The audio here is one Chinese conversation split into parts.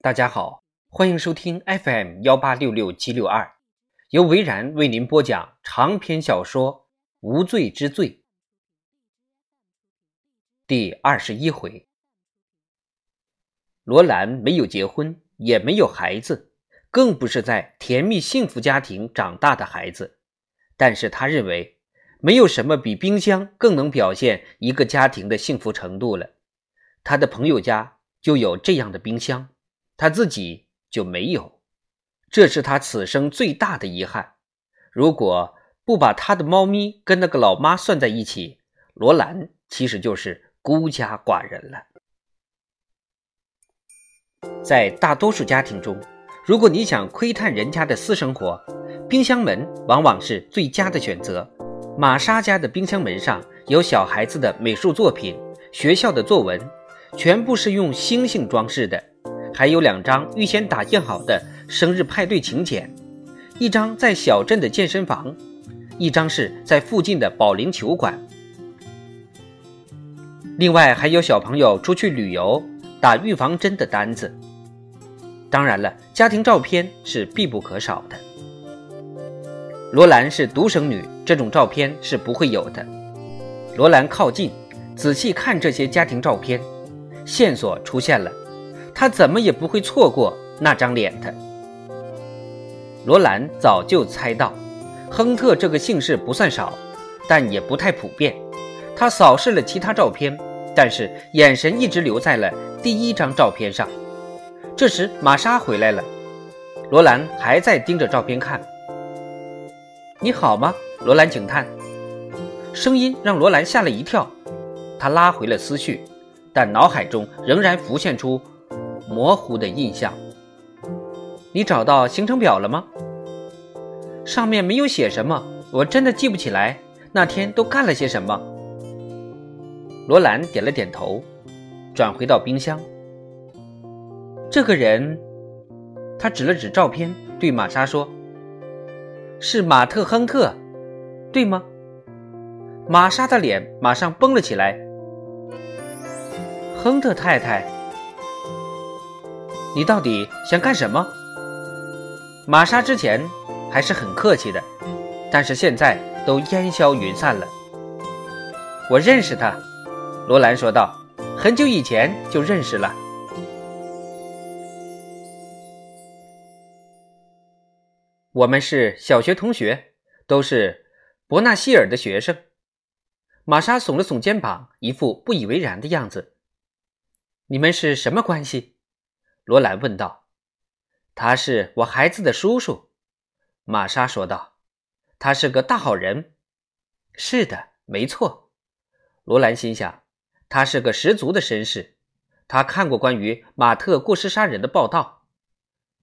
大家好，欢迎收听 FM 幺八六六七六二，由维然为您播讲长篇小说《无罪之罪》第二十一回。罗兰没有结婚，也没有孩子，更不是在甜蜜幸福家庭长大的孩子。但是他认为，没有什么比冰箱更能表现一个家庭的幸福程度了。他的朋友家就有这样的冰箱。他自己就没有，这是他此生最大的遗憾。如果不把他的猫咪跟那个老妈算在一起，罗兰其实就是孤家寡人了。在大多数家庭中，如果你想窥探人家的私生活，冰箱门往往是最佳的选择。玛莎家的冰箱门上有小孩子的美术作品、学校的作文，全部是用星星装饰的。还有两张预先打印好的生日派对请柬，一张在小镇的健身房，一张是在附近的保龄球馆。另外还有小朋友出去旅游打预防针的单子。当然了，家庭照片是必不可少的。罗兰是独生女，这种照片是不会有的。罗兰靠近，仔细看这些家庭照片，线索出现了。他怎么也不会错过那张脸的。罗兰早就猜到，亨特这个姓氏不算少，但也不太普遍。他扫视了其他照片，但是眼神一直留在了第一张照片上。这时玛莎回来了，罗兰还在盯着照片看。“你好吗？”罗兰警探，声音让罗兰吓了一跳。他拉回了思绪，但脑海中仍然浮现出。模糊的印象。你找到行程表了吗？上面没有写什么，我真的记不起来那天都干了些什么。罗兰点了点头，转回到冰箱。这个人，他指了指照片，对玛莎说：“是马特·亨特，对吗？”玛莎的脸马上绷了起来。亨特太太。你到底想干什么？玛莎之前还是很客气的，但是现在都烟消云散了。我认识他，罗兰说道，很久以前就认识了。我们是小学同学，都是伯纳希尔的学生。玛莎耸了耸肩膀，一副不以为然的样子。你们是什么关系？罗兰问道：“他是我孩子的叔叔。”玛莎说道：“他是个大好人。”“是的，没错。”罗兰心想：“他是个十足的绅士。”他看过关于马特过失杀人的报道。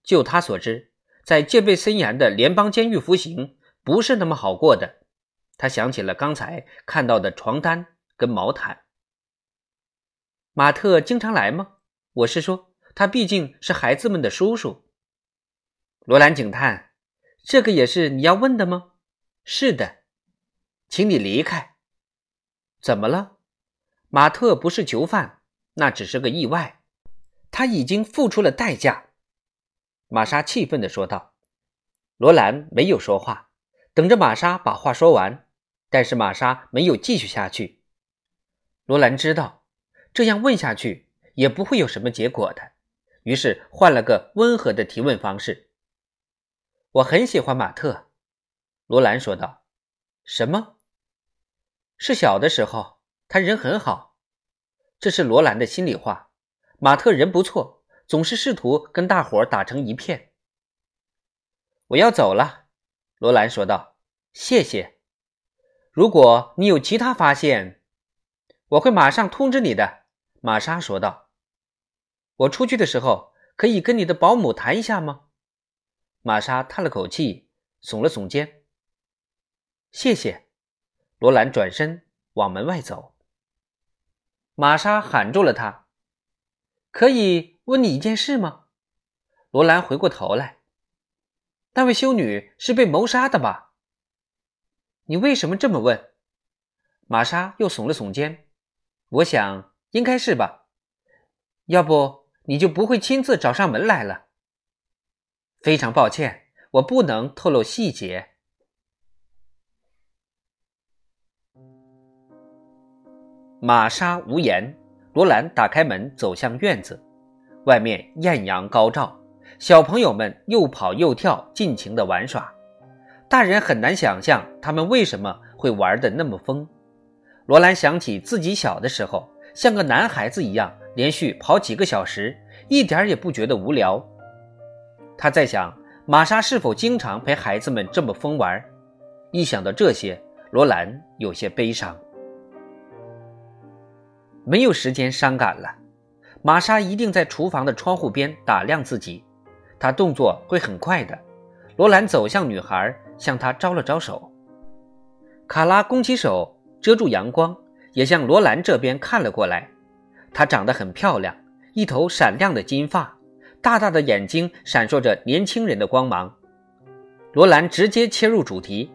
就他所知，在戒备森严的联邦监狱服刑不是那么好过的。他想起了刚才看到的床单跟毛毯。马特经常来吗？我是说。他毕竟是孩子们的叔叔，罗兰警探，这个也是你要问的吗？是的，请你离开。怎么了？马特不是囚犯，那只是个意外，他已经付出了代价。玛莎气愤地说道。罗兰没有说话，等着玛莎把话说完，但是玛莎没有继续下去。罗兰知道，这样问下去也不会有什么结果的。于是换了个温和的提问方式。我很喜欢马特，罗兰说道。什么？是小的时候，他人很好。这是罗兰的心里话。马特人不错，总是试图跟大伙打成一片。我要走了，罗兰说道。谢谢。如果你有其他发现，我会马上通知你的。玛莎说道。我出去的时候可以跟你的保姆谈一下吗？玛莎叹了口气，耸了耸肩。谢谢。罗兰转身往门外走。玛莎喊住了他：“可以问你一件事吗？”罗兰回过头来：“那位修女是被谋杀的吧？”你为什么这么问？玛莎又耸了耸肩：“我想应该是吧。要不？”你就不会亲自找上门来了。非常抱歉，我不能透露细节。玛莎无言，罗兰打开门走向院子，外面艳阳高照，小朋友们又跑又跳，尽情的玩耍。大人很难想象他们为什么会玩的那么疯。罗兰想起自己小的时候，像个男孩子一样，连续跑几个小时，一点也不觉得无聊。他在想，玛莎是否经常陪孩子们这么疯玩？一想到这些，罗兰有些悲伤。没有时间伤感了，玛莎一定在厨房的窗户边打量自己，她动作会很快的。罗兰走向女孩，向她招了招手。卡拉弓起手遮住阳光，也向罗兰这边看了过来。她长得很漂亮，一头闪亮的金发，大大的眼睛闪烁着年轻人的光芒。罗兰直接切入主题：“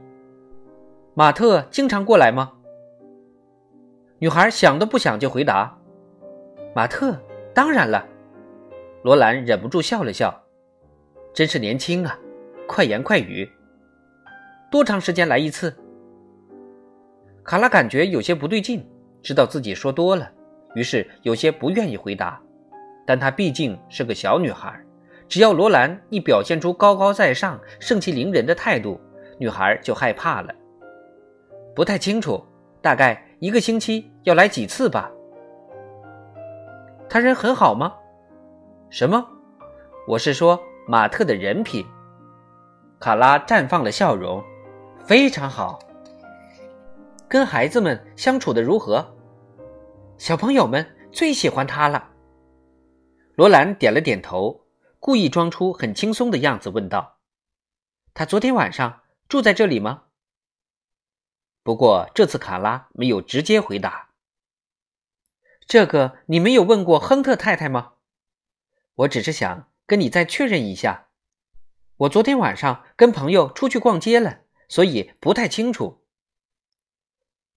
马特经常过来吗？”女孩想都不想就回答：“马特，当然了。”罗兰忍不住笑了笑：“真是年轻啊，快言快语。多长时间来一次？”卡拉感觉有些不对劲，知道自己说多了，于是有些不愿意回答。但她毕竟是个小女孩，只要罗兰一表现出高高在上、盛气凌人的态度，女孩就害怕了。不太清楚，大概。一个星期要来几次吧？他人很好吗？什么？我是说马特的人品。卡拉绽放了笑容，非常好。跟孩子们相处的如何？小朋友们最喜欢他了。罗兰点了点头，故意装出很轻松的样子，问道：“他昨天晚上住在这里吗？”不过这次卡拉没有直接回答。这个你没有问过亨特太太吗？我只是想跟你再确认一下。我昨天晚上跟朋友出去逛街了，所以不太清楚。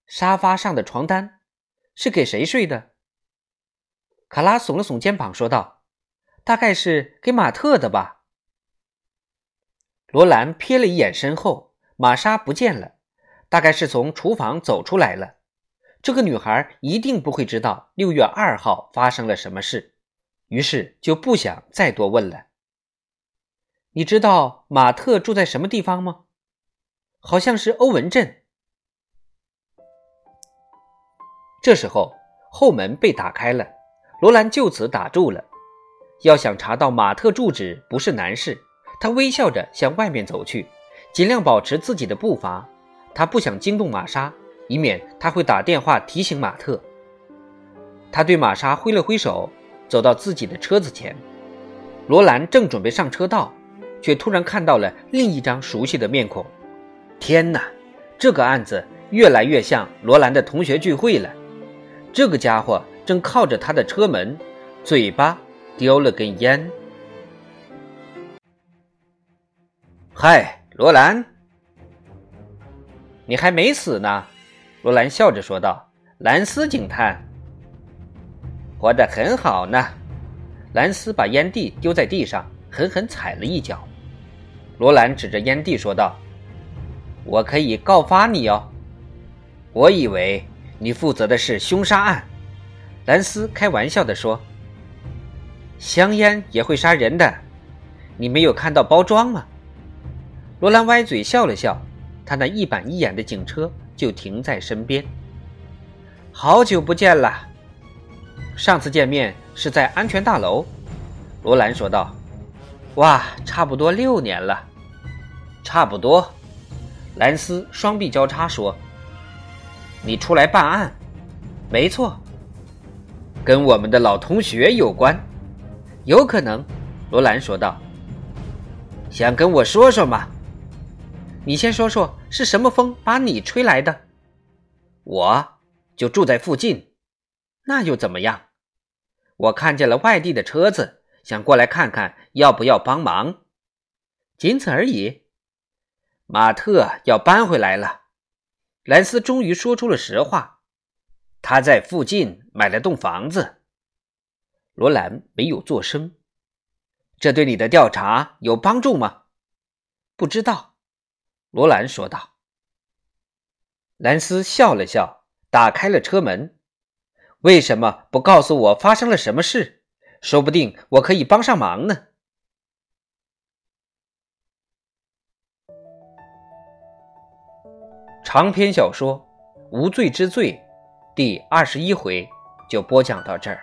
沙发上的床单是给谁睡的？卡拉耸了耸肩膀说道：“大概是给马特的吧。”罗兰瞥了一眼身后，玛莎不见了。大概是从厨房走出来了。这个女孩一定不会知道六月二号发生了什么事，于是就不想再多问了。你知道马特住在什么地方吗？好像是欧文镇。这时候后门被打开了，罗兰就此打住了。要想查到马特住址不是难事，他微笑着向外面走去，尽量保持自己的步伐。他不想惊动玛莎，以免他会打电话提醒马特。他对玛莎挥了挥手，走到自己的车子前。罗兰正准备上车道，却突然看到了另一张熟悉的面孔。天哪，这个案子越来越像罗兰的同学聚会了。这个家伙正靠着他的车门，嘴巴叼了根烟。嗨，罗兰。你还没死呢，罗兰笑着说道。兰斯警探活得很好呢。兰斯把烟蒂丢在地上，狠狠踩了一脚。罗兰指着烟蒂说道：“我可以告发你哦。”我以为你负责的是凶杀案，兰斯开玩笑地说：“香烟也会杀人的，你没有看到包装吗？”罗兰歪嘴笑了笑。他那一板一眼的警车就停在身边。好久不见了，上次见面是在安全大楼。罗兰说道：“哇，差不多六年了。”差不多。兰斯双臂交叉说：“你出来办案？”“没错，跟我们的老同学有关。”“有可能。”罗兰说道。“想跟我说说吗？”你先说说是什么风把你吹来的？我就住在附近，那又怎么样？我看见了外地的车子，想过来看看要不要帮忙，仅此而已。马特要搬回来了，兰斯终于说出了实话，他在附近买了栋房子。罗兰没有作声。这对你的调查有帮助吗？不知道，罗兰说道。兰斯笑了笑，打开了车门。为什么不告诉我发生了什么事？说不定我可以帮上忙呢。长篇小说《无罪之罪》第二十一回就播讲到这儿。